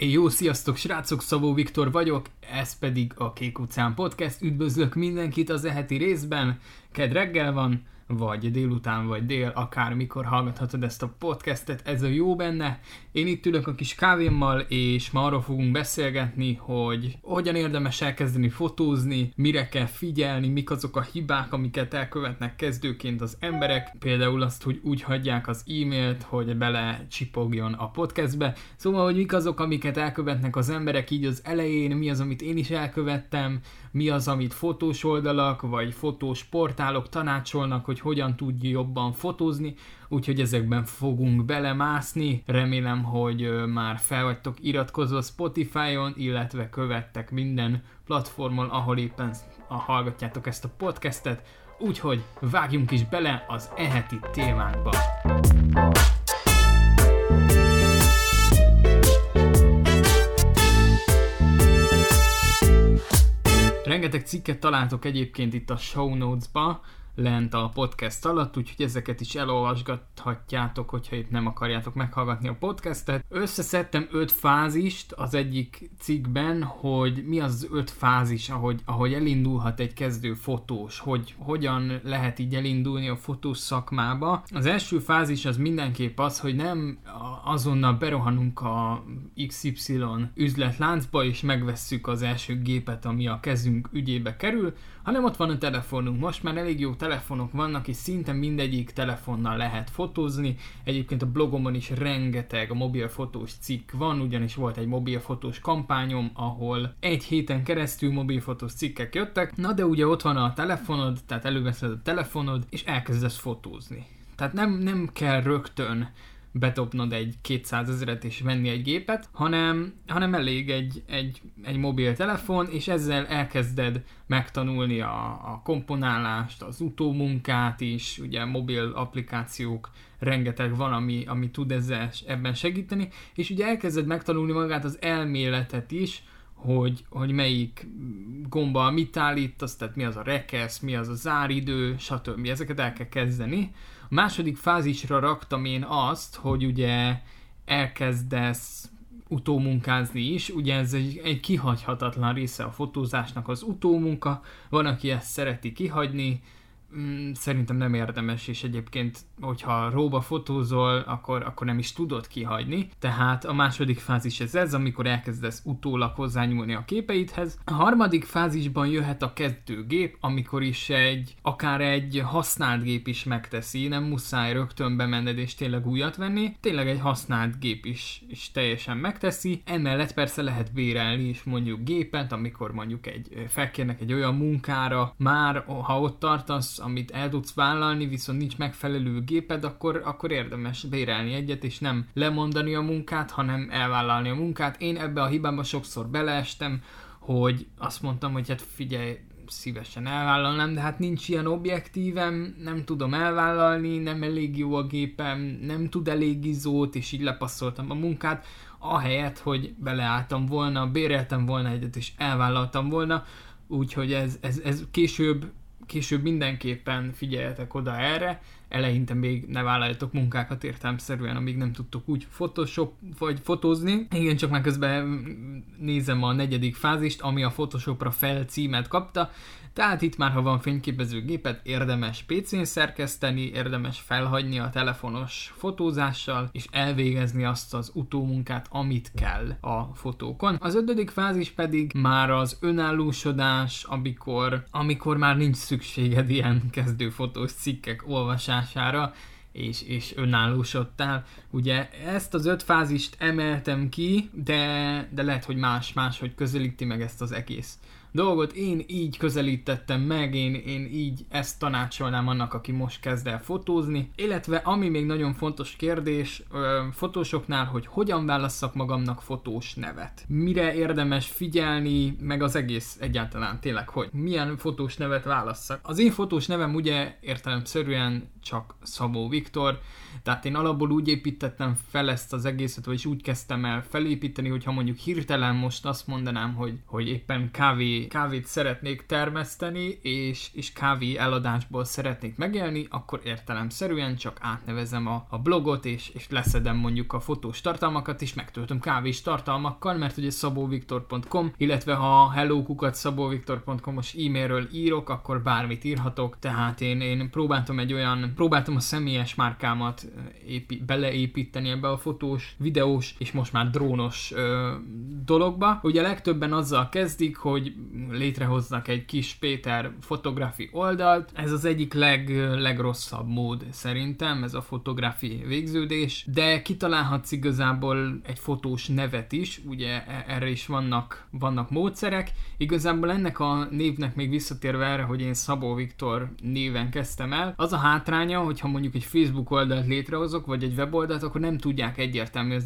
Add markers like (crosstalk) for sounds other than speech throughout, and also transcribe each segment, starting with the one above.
Jó, sziasztok srácok, Szabó Viktor vagyok, ez pedig a Kék utcán podcast. Üdvözlök mindenkit az eheti részben. Ked reggel van, vagy délután, vagy dél, akármikor hallgathatod ezt a podcastet, ez a jó benne. Én itt ülök a kis kávémmal, és ma arról fogunk beszélgetni, hogy hogyan érdemes elkezdeni fotózni, mire kell figyelni, mik azok a hibák, amiket elkövetnek kezdőként az emberek, például azt, hogy úgy hagyják az e-mailt, hogy bele csipogjon a podcastbe. Szóval, hogy mik azok, amiket elkövetnek az emberek így az elején, mi az, amit én is elkövettem, mi az, amit fotós oldalak vagy fotós portálok tanácsolnak, hogy hogyan tudj jobban fotózni, úgyhogy ezekben fogunk belemászni. Remélem, hogy már fel vagytok iratkozva Spotify-on, illetve követtek minden platformon, ahol éppen hallgatjátok ezt a podcastet, úgyhogy vágjunk is bele az eheti témánkba. Rengeteg cikket találtok egyébként itt a show notes-ba, lent a podcast alatt, úgyhogy ezeket is elolvasgathatjátok, hogyha itt nem akarjátok meghallgatni a podcastet. Összeszedtem öt fázist az egyik cikkben, hogy mi az, az öt fázis, ahogy, ahogy elindulhat egy kezdő fotós, hogy hogyan lehet így elindulni a fotós szakmába. Az első fázis az mindenképp az, hogy nem azonnal berohanunk a XY üzletláncba és megvesszük az első gépet, ami a kezünk ügyébe kerül, hanem ott van a telefonunk. Most már elég jó telefonok vannak, és szinte mindegyik telefonnal lehet fotózni. Egyébként a blogomon is rengeteg mobilfotós cikk van, ugyanis volt egy mobilfotós kampányom, ahol egy héten keresztül mobilfotós cikkek jöttek. Na de ugye ott van a telefonod, tehát előveszed a telefonod, és elkezdesz fotózni. Tehát nem, nem kell rögtön betopnod egy 200 ezeret és venni egy gépet, hanem, hanem elég egy, egy, egy mobiltelefon, és ezzel elkezded megtanulni a, a komponálást, az utómunkát is, ugye mobil applikációk rengeteg van, ami, ami tud ezzel, ebben segíteni, és ugye elkezded megtanulni magát az elméletet is, hogy, hogy melyik gomba mit állítasz, tehát mi az a rekesz, mi az a záridő, stb. Ezeket el kell kezdeni. A második fázisra raktam én azt, hogy ugye elkezdesz utómunkázni is, ugye ez egy, egy kihagyhatatlan része a fotózásnak az utómunka, van, aki ezt szereti kihagyni, Mm, szerintem nem érdemes, és egyébként, hogyha róba fotózol, akkor, akkor nem is tudod kihagyni. Tehát a második fázis ez ez, amikor elkezdesz utólag hozzányúlni a képeidhez. A harmadik fázisban jöhet a kezdőgép, amikor is egy, akár egy használt gép is megteszi, nem muszáj rögtön bemenned és tényleg újat venni, tényleg egy használt gép is, is teljesen megteszi. Emellett persze lehet bérelni is mondjuk gépet, amikor mondjuk egy felkérnek egy olyan munkára, már ha ott tartasz, amit el tudsz vállalni, viszont nincs megfelelő géped, akkor, akkor érdemes bérelni egyet, és nem lemondani a munkát, hanem elvállalni a munkát. Én ebbe a hibába sokszor beleestem, hogy azt mondtam, hogy hát figyelj, szívesen elvállalnám, de hát nincs ilyen objektívem, nem tudom elvállalni, nem elég jó a gépem, nem tud elég izót, és így lepasszoltam a munkát, ahelyett, hogy beleálltam volna, béreltem volna egyet, és elvállaltam volna, úgyhogy ez, ez, ez később később mindenképpen figyeljetek oda erre, eleinte még ne vállaljatok munkákat értelmszerűen, amíg nem tudtok úgy Photoshop vagy fotózni. Igen, csak már közben nézem a negyedik fázist, ami a Photoshopra fel címet kapta, tehát itt már, ha van fényképezőgépet, érdemes PC-n szerkeszteni, érdemes felhagyni a telefonos fotózással, és elvégezni azt az utómunkát, amit kell a fotókon. Az ötödik fázis pedig már az önállósodás, amikor, amikor már nincs szükséged ilyen kezdőfotós cikkek olvasására, és, és önállósodtál. Ugye ezt az öt fázist emeltem ki, de, de lehet, hogy más, más, hogy közelíti meg ezt az egész dolgot én így közelítettem meg, én, én így ezt tanácsolnám annak, aki most kezd el fotózni, illetve ami még nagyon fontos kérdés ö, fotósoknál, hogy hogyan válasszak magamnak fotós nevet. Mire érdemes figyelni, meg az egész egyáltalán tényleg, hogy milyen fotós nevet válasszak. Az én fotós nevem ugye értelemszerűen csak Szabó Viktor, tehát én alapból úgy építettem fel ezt az egészet, vagyis úgy kezdtem el felépíteni, hogyha mondjuk hirtelen most azt mondanám, hogy, hogy éppen kávé kávé, kávét szeretnék termeszteni, és, és kávé eladásból szeretnék megélni, akkor értelemszerűen csak átnevezem a, a blogot, és, és leszedem mondjuk a fotós tartalmakat, és megtöltöm kávés tartalmakkal, mert ugye szabóviktor.com, illetve ha hellokukat szabóviktor.com-os e-mailről írok, akkor bármit írhatok, tehát én, én próbáltam egy olyan, próbáltam a személyes márkámat épi, beleépíteni ebbe a fotós, videós, és most már drónos ö, dologba. Ugye legtöbben azzal kezdik, hogy létrehoznak egy kis Péter fotografi oldalt. Ez az egyik leg, legrosszabb mód szerintem, ez a fotografi végződés, de kitalálhatsz igazából egy fotós nevet is, ugye e, erre is vannak, vannak módszerek. Igazából ennek a névnek még visszatérve erre, hogy én Szabó Viktor néven kezdtem el, az a hátránya, hogyha mondjuk egy Facebook oldalt létrehozok, vagy egy weboldalt, akkor nem tudják egyértelmű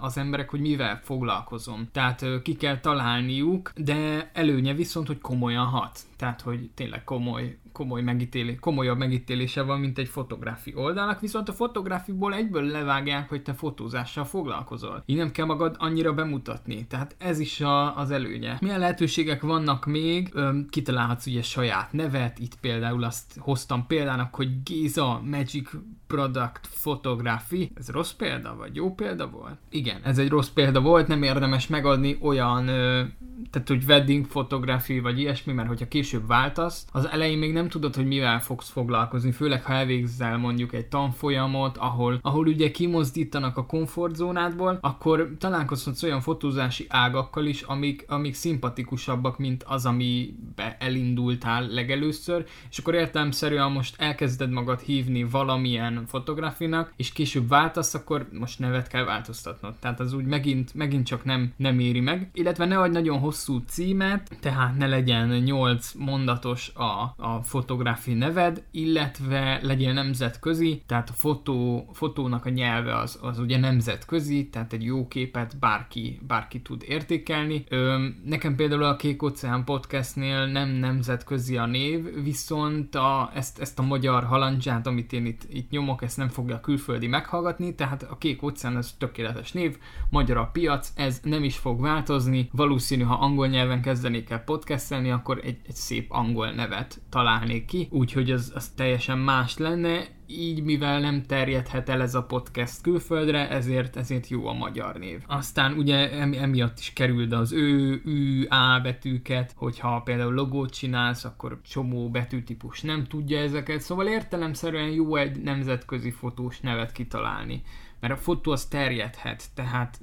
az emberek, hogy mivel foglalkozom. Tehát ki kell találniuk, de előnye viszont, hogy komolyan hat. Tehát, hogy tényleg komoly, komoly megítélé, komolyabb megítélése van, mint egy fotográfi oldalnak, viszont a fotográfiból egyből levágják, hogy te fotózással foglalkozol. Így nem kell magad annyira bemutatni. Tehát ez is a, az előnye. Milyen lehetőségek vannak még? Ö, kitalálhatsz ugye saját nevet, itt például azt hoztam példának, hogy Géza Magic Product Photography. Ez rossz példa, vagy jó példa volt? Igen, ez egy rossz példa volt, nem érdemes megadni olyan ö, tehát hogy wedding photography vagy ilyesmi, mert hogyha később váltasz, az elején még nem tudod, hogy mivel fogsz foglalkozni, főleg ha elvégzel mondjuk egy tanfolyamot, ahol, ahol ugye kimozdítanak a komfortzónádból, akkor találkozhatsz olyan fotózási ágakkal is, amik, amik szimpatikusabbak, mint az, amibe elindultál legelőször, és akkor értelemszerűen most elkezded magad hívni valamilyen fotografinak, és később váltasz, akkor most nevet kell változtatnod. Tehát az úgy megint, megint csak nem, nem éri meg, illetve ne adj nagyon hosszú címet, tehát ne legyen 8 mondatos a, a fotográfi neved, illetve legyél nemzetközi, tehát a fotó, fotónak a nyelve az, az ugye nemzetközi, tehát egy jó képet bárki, bárki tud értékelni. Ö, nekem például a Kék Oceán podcastnél nem nemzetközi a név, viszont a, ezt, ezt a magyar halandzsát, amit én itt, itt nyomok, ezt nem fogja a külföldi meghallgatni, tehát a Kék Oceán az tökéletes név, magyar a piac, ez nem is fog változni, valószínű, ha angol nyelven kezdenék el podcastelni, akkor egy, egy szép angol nevet találnék ki, úgyhogy az, az teljesen más lenne, így mivel nem terjedhet el ez a podcast külföldre, ezért, ezért jó a magyar név. Aztán ugye emiatt is kerül az ő, ü, á betűket, hogyha például logót csinálsz, akkor csomó betűtípus nem tudja ezeket, szóval értelemszerűen jó egy nemzetközi fotós nevet kitalálni mert a fotó az terjedhet, tehát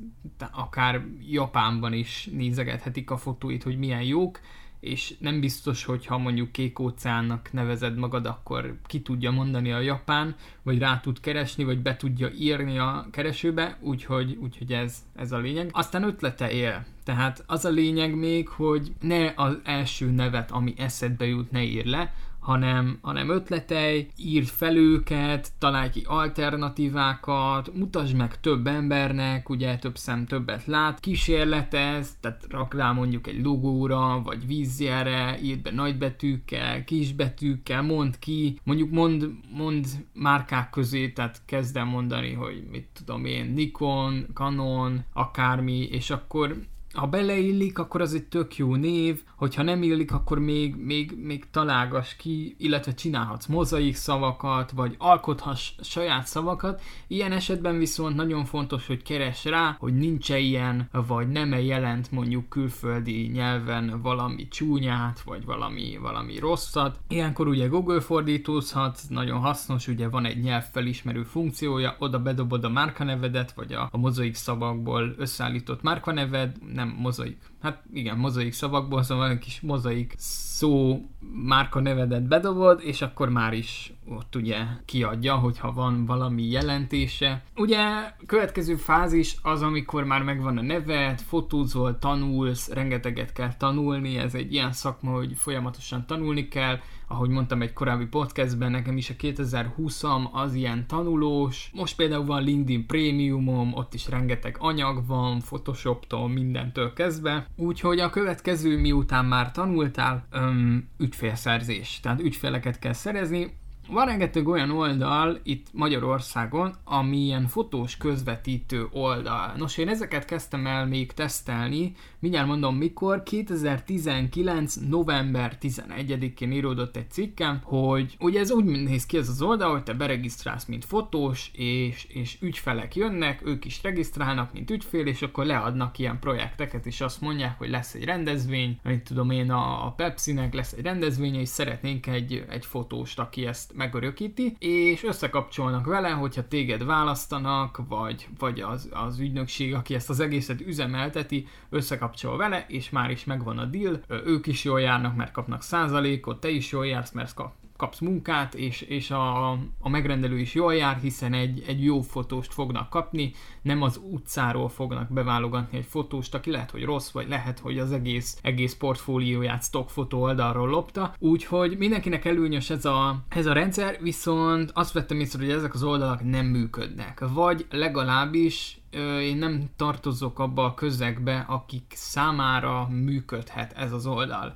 akár Japánban is nézegethetik a fotóit, hogy milyen jók, és nem biztos, hogy ha mondjuk kék óceánnak nevezed magad, akkor ki tudja mondani a japán, vagy rá tud keresni, vagy be tudja írni a keresőbe, úgyhogy, úgyhogy ez, ez a lényeg. Aztán ötlete él. Tehát az a lényeg még, hogy ne az első nevet, ami eszedbe jut, ne ír le, hanem, hanem ötletei, írd fel őket, találj ki alternatívákat, mutasd meg több embernek, ugye több szem többet lát, kísérletez, tehát rak rá mondjuk egy logóra, vagy vízjelre, írd be nagybetűkkel, kisbetűkkel, mond ki, mondjuk mond, mond márkák közé, tehát kezd el mondani, hogy mit tudom én, Nikon, Canon, akármi, és akkor ha beleillik, akkor az egy tök jó név, hogyha nem illik, akkor még, még, még találgass ki, illetve csinálhatsz mozaik szavakat, vagy alkothass saját szavakat. Ilyen esetben viszont nagyon fontos, hogy keres rá, hogy nincs -e ilyen, vagy nem -e jelent mondjuk külföldi nyelven valami csúnyát, vagy valami, valami rosszat. Ilyenkor ugye Google fordítózhat, nagyon hasznos, ugye van egy nyelvfelismerő funkciója, oda bedobod a márkanevedet, vagy a, a mozaik szavakból összeállított márkaneved, nem mozaik hát igen, mozaik szavakból, szóval egy kis mozaik szó márka nevedet bedobod, és akkor már is ott ugye kiadja, hogyha van valami jelentése. Ugye következő fázis az, amikor már megvan a neved, fotózol, tanulsz, rengeteget kell tanulni, ez egy ilyen szakma, hogy folyamatosan tanulni kell, ahogy mondtam egy korábbi podcastben, nekem is a 2020-am az ilyen tanulós. Most például van LinkedIn Premiumom, ott is rengeteg anyag van, Photoshoptól, mindentől kezdve. Úgyhogy a következő, miután már tanultál, öm, ügyfélszerzés. Tehát ügyfeleket kell szerezni, Van rengeteg olyan oldal itt Magyarországon, ami ilyen fotós közvetítő oldal. Nos, én ezeket kezdtem el még tesztelni, mindjárt mondom mikor, 2019. november 11-én íródott egy cikkem, hogy ugye ez úgy néz ki ez az oldal, hogy te beregisztrálsz, mint fotós, és, és ügyfelek jönnek, ők is regisztrálnak, mint ügyfél, és akkor leadnak ilyen projekteket, és azt mondják, hogy lesz egy rendezvény, amit tudom én, a, Pepsi-nek lesz egy rendezvény, és szeretnénk egy, egy fotóst, aki ezt megörökíti, és összekapcsolnak vele, hogyha téged választanak, vagy, vagy az, az ügynökség, aki ezt az egészet üzemelteti, összekapcsol vele, és már is megvan a deal, ők is jól járnak, mert kapnak százalékot, te is jól jársz, mert kap, kapsz munkát, és, és a, a megrendelő is jól jár, hiszen egy, egy jó fotóst fognak kapni, nem az utcáról fognak beválogatni egy fotóst, aki lehet, hogy rossz, vagy lehet, hogy az egész, egész portfólióját stockfotó oldalról lopta. Úgyhogy mindenkinek előnyös ez a, ez a rendszer, viszont azt vettem észre, hogy ezek az oldalak nem működnek, vagy legalábbis én nem tartozok abba a közegbe, akik számára működhet ez az oldal.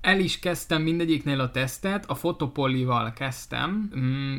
El is kezdtem mindegyiknél a tesztet, a fotopolival kezdtem,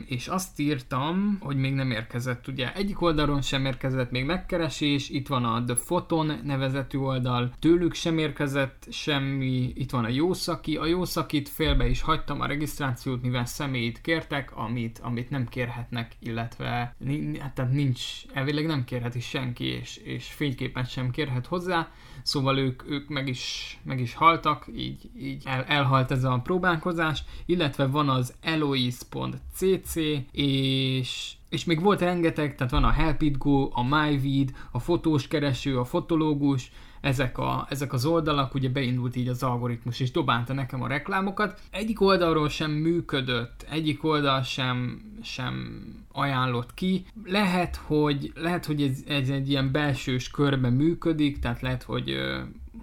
és azt írtam, hogy még nem érkezett, ugye egyik oldalon sem érkezett még megkeresés, itt van a The Photon nevezetű oldal, tőlük sem érkezett semmi, itt van a Jószaki, a Jószakit félbe is hagytam a regisztrációt, mivel személyt kértek, amit, amit nem kérhetnek, illetve hát, tehát nincs, elvileg nem kérhet kérheti senki, és, és fényképet sem kérhet hozzá, szóval ők, ők meg, is, meg is haltak, így, így el, elhalt ez a próbálkozás, illetve van az eloise.cc, és és még volt rengeteg, tehát van a Help It Go, a MyVid, a fotós kereső, a fotológus, ezek, a, ezek az oldalak, ugye beindult így az algoritmus, és dobálta nekem a reklámokat. Egyik oldalról sem működött, egyik oldal sem, sem ajánlott ki. Lehet, hogy, lehet, hogy ez, ez egy ilyen belsős körben működik, tehát lehet, hogy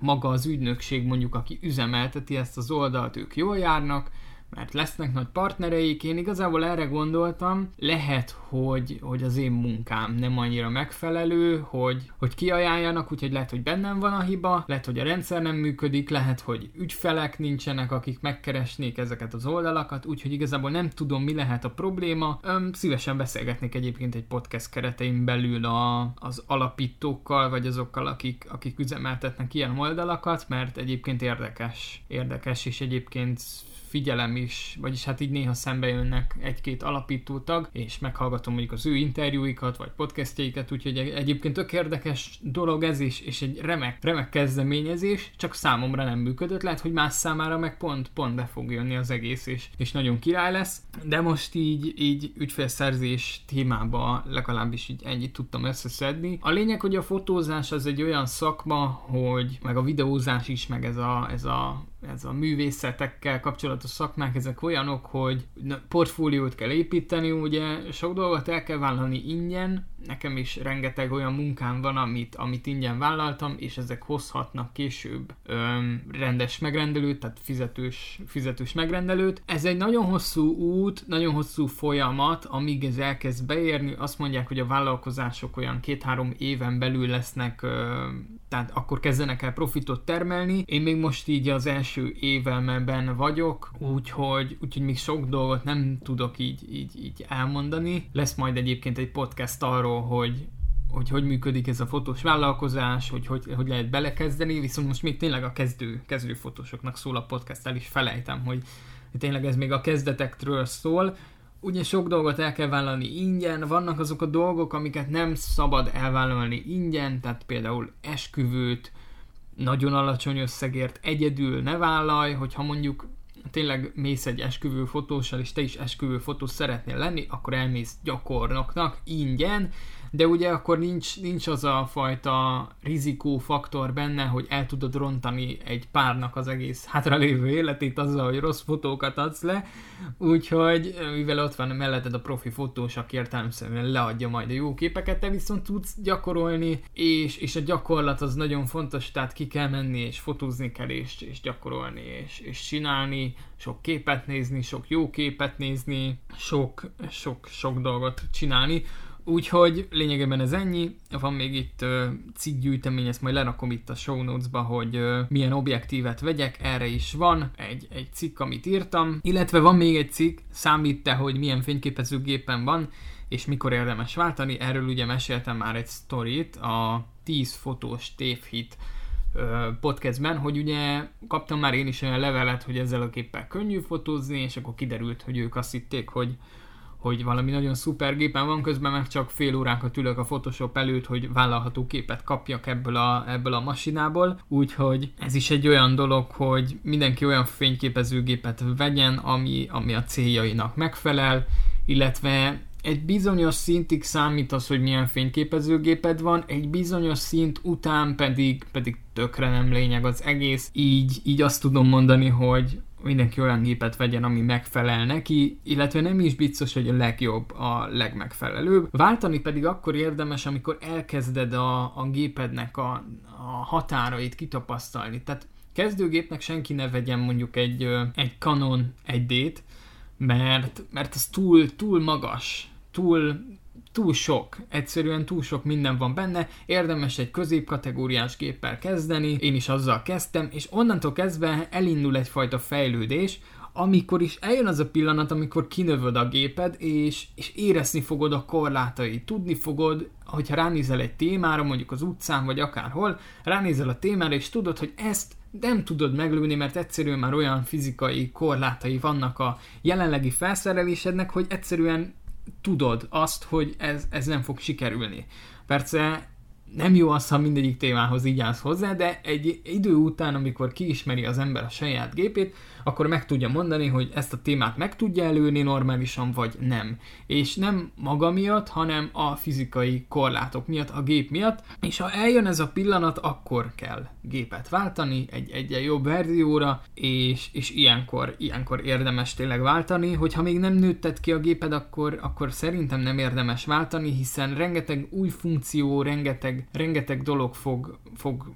maga az ügynökség mondjuk, aki üzemelteti ezt az oldalt, ők jól járnak, mert lesznek nagy partnereik, én igazából erre gondoltam, lehet, hogy, hogy az én munkám nem annyira megfelelő, hogy, hogy kiajánljanak, úgyhogy lehet, hogy bennem van a hiba, lehet, hogy a rendszer nem működik, lehet, hogy ügyfelek nincsenek, akik megkeresnék ezeket az oldalakat, úgyhogy igazából nem tudom, mi lehet a probléma. Öm, szívesen beszélgetnék egyébként egy podcast keretein belül a, az alapítókkal, vagy azokkal, akik, akik üzemeltetnek ilyen oldalakat, mert egyébként érdekes, érdekes, és egyébként figyelem is, vagyis hát így néha szembe jönnek egy-két alapító tag, és meghallgatom mondjuk az ő interjúikat, vagy podcastjaikat, úgyhogy egyébként tök érdekes dolog ez is, és egy remek, remek kezdeményezés, csak számomra nem működött, lehet, hogy más számára meg pont, pont be fog jönni az egész, és, és nagyon király lesz, de most így, így ügyfélszerzés témába legalábbis így ennyit tudtam összeszedni. A lényeg, hogy a fotózás az egy olyan szakma, hogy meg a videózás is, meg ez a, ez a ez a művészetekkel kapcsolatos szakmák, ezek olyanok, hogy portfóliót kell építeni, ugye sok dolgot el kell vállalni ingyen, nekem is rengeteg olyan munkám van, amit, amit ingyen vállaltam, és ezek hozhatnak később öm, rendes megrendelőt, tehát fizetős, fizetős megrendelőt. Ez egy nagyon hosszú út, nagyon hosszú folyamat, amíg ez elkezd beérni. Azt mondják, hogy a vállalkozások olyan két-három éven belül lesznek, öm, tehát akkor kezdenek el profitot termelni. Én még most így az első évemben vagyok, úgyhogy, úgyhogy még sok dolgot nem tudok így, így, így elmondani. Lesz majd egyébként egy podcast arról, arról, hogy, hogy hogy működik ez a fotós vállalkozás, hogy, hogy hogy lehet belekezdeni, viszont most még tényleg a kezdő, kezdő fotósoknak szól a podcast, el is felejtem, hogy tényleg ez még a kezdetektől szól. Ugye sok dolgot el kell vállalni ingyen, vannak azok a dolgok, amiket nem szabad elvállalni ingyen, tehát például esküvőt, nagyon alacsony összegért egyedül ne vállalj, hogyha mondjuk tényleg mész egy esküvő fotóssal, és te is esküvő fotós szeretnél lenni, akkor elmész gyakornoknak ingyen, de ugye akkor nincs, nincs az a fajta rizikófaktor benne, hogy el tudod rontani egy párnak az egész hátralévő életét azzal, hogy rossz fotókat adsz le, úgyhogy mivel ott van melletted a profi fotós, aki értelemszerűen leadja majd a jó képeket, te viszont tudsz gyakorolni, és, és a gyakorlat az nagyon fontos, tehát ki kell menni, és fotózni kell, és, és gyakorolni, és, és csinálni, sok képet nézni, sok jó képet nézni, sok, sok, sok dolgot csinálni, Úgyhogy lényegében ez ennyi. Van még itt uh, cikkgyűjtemény, ezt majd lerakom itt a show notes-ba, hogy uh, milyen objektívet vegyek, erre is van egy, egy cikk, amit írtam. Illetve van még egy cikk, számít te, hogy milyen fényképezőgépen van, és mikor érdemes váltani. Erről ugye meséltem már egy sztorit, a 10 fotós tévhit podcastben, hogy ugye kaptam már én is olyan levelet, hogy ezzel a képpel könnyű fotózni, és akkor kiderült, hogy ők azt hitték, hogy hogy valami nagyon szuper gépen van, közben meg csak fél órákat ülök a Photoshop előtt, hogy vállalható képet kapjak ebből a, ebből a masinából, úgyhogy ez is egy olyan dolog, hogy mindenki olyan fényképezőgépet vegyen, ami, ami a céljainak megfelel, illetve egy bizonyos szintig számít az, hogy milyen fényképezőgéped van, egy bizonyos szint után pedig, pedig tökre nem lényeg az egész. Így, így azt tudom mondani, hogy mindenki olyan gépet vegyen, ami megfelel neki, illetve nem is biztos, hogy a legjobb, a legmegfelelőbb. Váltani pedig akkor érdemes, amikor elkezded a, a gépednek a, a határait kitapasztalni. Tehát kezdőgépnek senki ne vegyen mondjuk egy, egy Canon 1D-t, mert, mert az túl, túl magas, túl, túl sok, egyszerűen túl sok minden van benne, érdemes egy középkategóriás géppel kezdeni, én is azzal kezdtem, és onnantól kezdve elindul egyfajta fejlődés, amikor is eljön az a pillanat, amikor kinövöd a géped, és, és érezni fogod a korlátai. Tudni fogod, hogyha ránézel egy témára, mondjuk az utcán, vagy akárhol, ránézel a témára, és tudod, hogy ezt nem tudod meglőni, mert egyszerűen már olyan fizikai korlátai vannak a jelenlegi felszerelésednek, hogy egyszerűen tudod azt, hogy ez, ez nem fog sikerülni. Persze nem jó az, ha mindegyik témához így állsz hozzá, de egy idő után, amikor kiismeri az ember a saját gépét, akkor meg tudja mondani, hogy ezt a témát meg tudja előni normálisan, vagy nem. És nem maga miatt, hanem a fizikai korlátok miatt, a gép miatt, és ha eljön ez a pillanat, akkor kell gépet váltani egy egyen jobb verzióra, és, és ilyenkor, ilyenkor érdemes tényleg váltani, hogyha még nem nőtted ki a géped, akkor, akkor szerintem nem érdemes váltani, hiszen rengeteg új funkció, rengeteg, rengeteg dolog fog, fog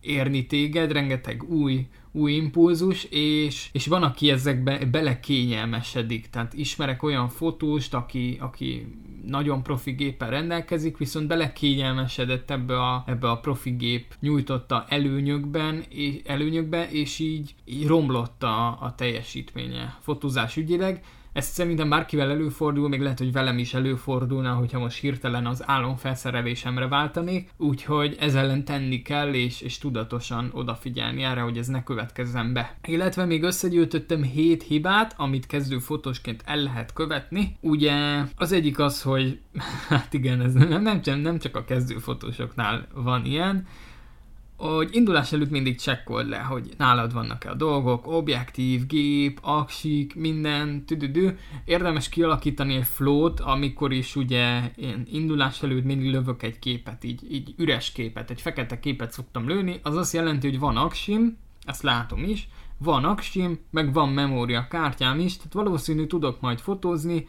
érni téged, rengeteg új, új impulzus, és, és van, aki ezekbe belekényelmesedik. Tehát ismerek olyan fotóst, aki, aki nagyon profi géppel rendelkezik, viszont belekényelmesedett ebbe a, ebbe a profi gép nyújtotta előnyökben, és, előnyökbe, és így, így romlott a, a teljesítménye fotózás ügyileg, ez szerintem bárkivel előfordul, még lehet, hogy velem is előfordulna, hogyha most hirtelen az álomfelszerelésemre váltanék, úgyhogy ez ellen tenni kell, és, és tudatosan odafigyelni erre, hogy ez ne következzen be. Illetve még összegyűjtöttem 7 hibát, amit kezdő fotósként el lehet követni. Ugye az egyik az, hogy (laughs) hát igen, ez nem, nem, nem csak a kezdő fotósoknál van ilyen, hogy indulás előtt mindig csekkold le, hogy nálad vannak-e a dolgok, objektív, gép, aksik, minden, tüdüdő. Érdemes kialakítani egy flót, amikor is ugye én indulás előtt mindig lövök egy képet, így, így üres képet, egy fekete képet szoktam lőni, az azt jelenti, hogy van aksim, ezt látom is, van aksim, meg van memória kártyám is, tehát valószínű tudok majd fotózni,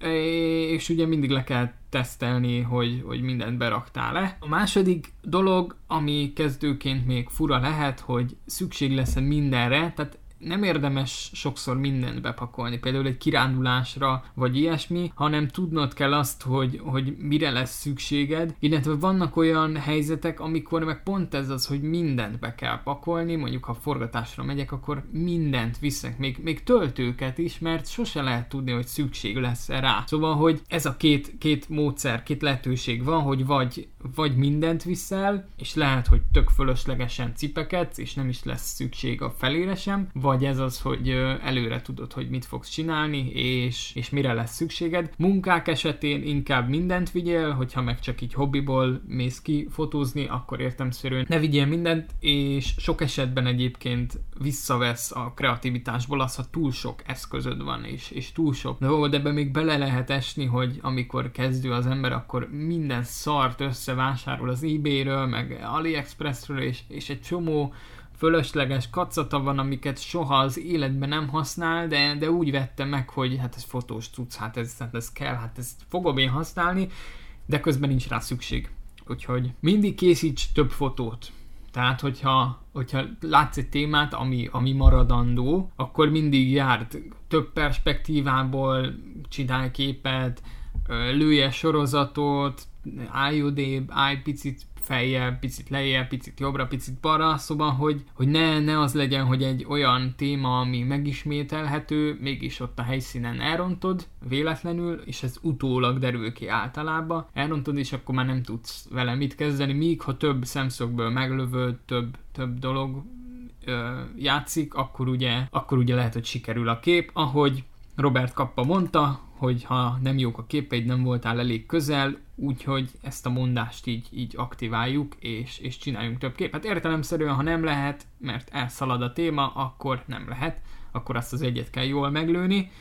és ugye mindig le kell tesztelni, hogy, hogy mindent beraktál-e. A második dolog, ami kezdőként még fura lehet, hogy szükség lesz mindenre, tehát nem érdemes sokszor mindent bepakolni, például egy kirándulásra, vagy ilyesmi, hanem tudnod kell azt, hogy, hogy mire lesz szükséged, illetve vannak olyan helyzetek, amikor meg pont ez az, hogy mindent be kell pakolni, mondjuk ha forgatásra megyek, akkor mindent viszek, még, még töltőket is, mert sose lehet tudni, hogy szükség lesz -e rá. Szóval, hogy ez a két, két módszer, két lehetőség van, hogy vagy, vagy mindent viszel, és lehet, hogy tök fölöslegesen cipeket, és nem is lesz szükség a felére sem, vagy ez az, hogy előre tudod, hogy mit fogsz csinálni, és, és mire lesz szükséged. Munkák esetén inkább mindent vigyél, hogyha meg csak így hobbiból mész ki fotózni, akkor értemszerűen ne vigyél mindent, és sok esetben egyébként visszavesz a kreativitásból az, ha túl sok eszközöd van, és, és túl sok dolgod, ebbe még bele lehet esni, hogy amikor kezdő az ember, akkor minden szart összevásárol az eBay-ről, meg AliExpressről, és, és egy csomó fölösleges kacata van, amiket soha az életben nem használ, de, de úgy vettem meg, hogy hát ez fotós cucc, hát ez, hát ez kell, hát ezt fogom én használni, de közben nincs rá szükség. Úgyhogy mindig készíts több fotót. Tehát, hogyha, hogyha látsz egy témát, ami, ami maradandó, akkor mindig járt több perspektívából, csinálj képet, lője sorozatot, állj odébb, állj picit feljebb, picit lejjebb, picit jobbra, picit balra, szóval, hogy, hogy ne, ne az legyen, hogy egy olyan téma, ami megismételhető, mégis ott a helyszínen elrontod véletlenül, és ez utólag derül ki általában, elrontod, és akkor már nem tudsz vele mit kezdeni, míg ha több szemszögből meglövöd, több, több dolog ö, játszik, akkor ugye, akkor ugye lehet, hogy sikerül a kép, ahogy Robert Kappa mondta, hogy ha nem jók a képeid, nem voltál elég közel, úgyhogy ezt a mondást így, így aktiváljuk, és, és csináljunk több képet. Értelemszerűen, ha nem lehet, mert elszalad a téma, akkor nem lehet, akkor azt az egyet kell jól meglőni.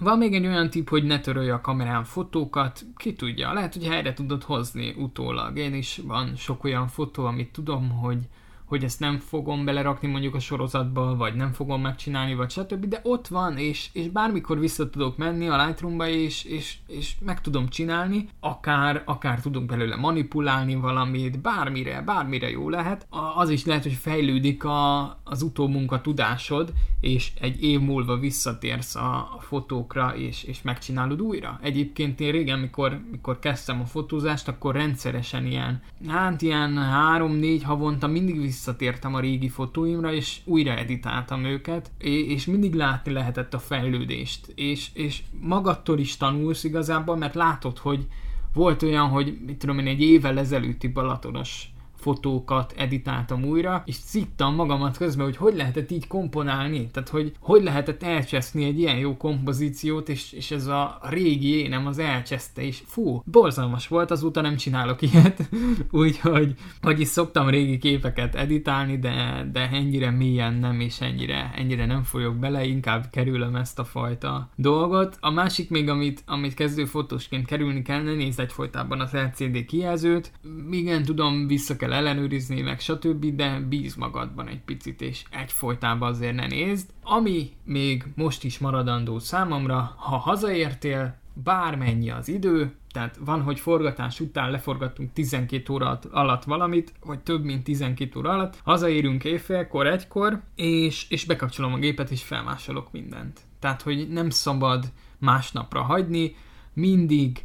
Van még egy olyan tip, hogy ne törölj a kamerán fotókat, ki tudja, lehet, hogy helyre tudod hozni utólag. Én is van sok olyan fotó, amit tudom, hogy, hogy ezt nem fogom belerakni mondjuk a sorozatba, vagy nem fogom megcsinálni, vagy stb. De ott van, és, és bármikor vissza tudok menni a Lightroomba, és, és, és meg tudom csinálni, akár, akár tudunk belőle manipulálni valamit, bármire, bármire jó lehet. Az is lehet, hogy fejlődik a, az utómunka tudásod, és egy év múlva visszatérsz a, a fotókra, és, és megcsinálod újra. Egyébként én régen, mikor, mikor kezdtem a fotózást, akkor rendszeresen ilyen, hát ilyen három-négy havonta mindig visszatértem a régi fotóimra, és újra editáltam őket, és mindig látni lehetett a fejlődést, és, és magadtól is tanulsz igazából, mert látod, hogy volt olyan, hogy mit tudom én, egy évvel ezelőtti Balatonos fotókat editáltam újra, és szittam magamat közben, hogy hogy lehetett így komponálni, tehát hogy hogy lehetett elcseszni egy ilyen jó kompozíciót, és, és ez a régi énem az elcseszte, és fú, borzalmas volt, azóta nem csinálok ilyet, (laughs) úgyhogy vagyis szoktam régi képeket editálni, de, de ennyire mélyen nem, és ennyire, ennyire nem folyok bele, inkább kerülöm ezt a fajta dolgot. A másik még, amit, amit kezdő fotósként kerülni kellene, nézd egyfolytában az LCD kijelzőt, igen, tudom, vissza kell ellenőrizni, meg stb., de bíz magadban egy picit, és egyfolytában azért ne nézd. Ami még most is maradandó számomra, ha hazaértél, bármennyi az idő, tehát van, hogy forgatás után leforgattunk 12 óra alatt valamit, vagy több mint 12 óra alatt, hazaérünk éjfélkor, egykor, és, és bekapcsolom a gépet, és felmásolok mindent. Tehát, hogy nem szabad másnapra hagyni, mindig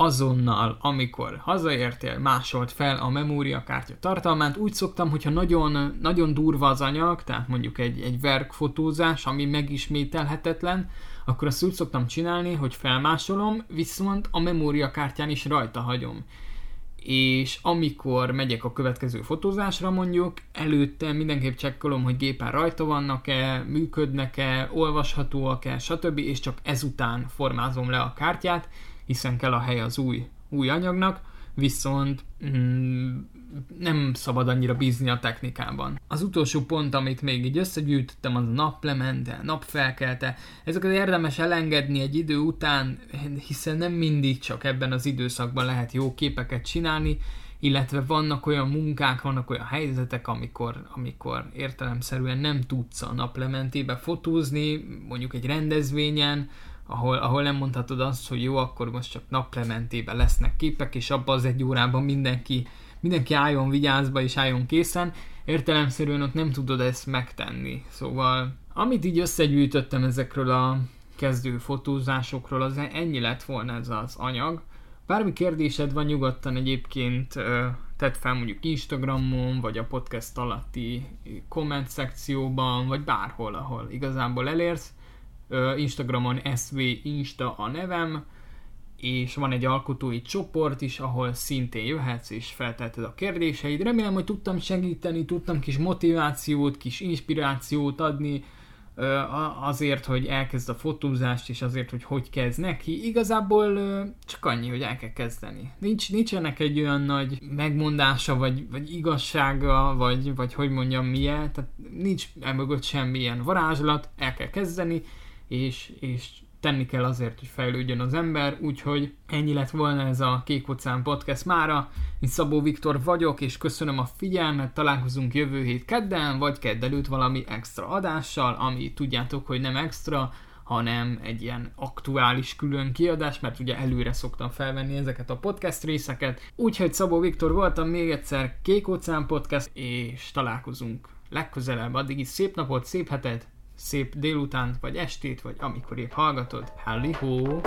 azonnal, amikor hazaértél, másolt fel a memóriakártya tartalmát. Úgy szoktam, hogyha nagyon, nagyon durva az anyag, tehát mondjuk egy, egy verkfotózás, ami megismételhetetlen, akkor azt úgy szoktam csinálni, hogy felmásolom, viszont a memóriakártyán is rajta hagyom. És amikor megyek a következő fotózásra mondjuk, előtte mindenképp csekkolom, hogy gépen rajta vannak-e, működnek-e, olvashatóak-e, stb. és csak ezután formázom le a kártyát, hiszen kell a hely az új, új anyagnak, viszont mm, nem szabad annyira bízni a technikában. Az utolsó pont, amit még így összegyűjtöttem, az a naplemente, napfelkelte. Ezeket érdemes elengedni egy idő után, hiszen nem mindig csak ebben az időszakban lehet jó képeket csinálni, illetve vannak olyan munkák, vannak olyan helyzetek, amikor, amikor értelemszerűen nem tudsz a naplementébe fotózni, mondjuk egy rendezvényen, ahol, ahol nem mondhatod azt, hogy jó, akkor most csak naplementében lesznek képek, és abban az egy órában mindenki, mindenki álljon vigyázba és álljon készen, értelemszerűen ott nem tudod ezt megtenni. Szóval, amit így összegyűjtöttem ezekről a kezdő fotózásokról, az ennyi lett volna ez az anyag. Bármi kérdésed van, nyugodtan egyébként tedd fel mondjuk Instagramon, vagy a podcast alatti komment szekcióban, vagy bárhol, ahol igazából elérsz Instagramon SV Insta a nevem, és van egy alkotói csoport is, ahol szintén jöhetsz és felteheted a kérdéseid. Remélem, hogy tudtam segíteni, tudtam kis motivációt, kis inspirációt adni azért, hogy elkezd a fotózást, és azért, hogy hogy kezd neki. Igazából csak annyi, hogy el kell kezdeni. Nincs, nincsenek egy olyan nagy megmondása, vagy, vagy igazsága, vagy, vagy hogy mondjam milyen, tehát nincs emögött semmilyen varázslat, el kell kezdeni, és, és tenni kell azért, hogy fejlődjön az ember, úgyhogy ennyi lett volna ez a Kék Oceán Podcast mára. Én Szabó Viktor vagyok, és köszönöm a figyelmet, találkozunk jövő hét kedden, vagy kedd előtt valami extra adással, ami tudjátok, hogy nem extra, hanem egy ilyen aktuális külön kiadás, mert ugye előre szoktam felvenni ezeket a podcast részeket. Úgyhogy Szabó Viktor voltam még egyszer Kék Oceán Podcast, és találkozunk legközelebb. Addig is szép napot, szép hetet, szép délutánt, vagy estét, vagy amikor épp hallgatod. Halli ho!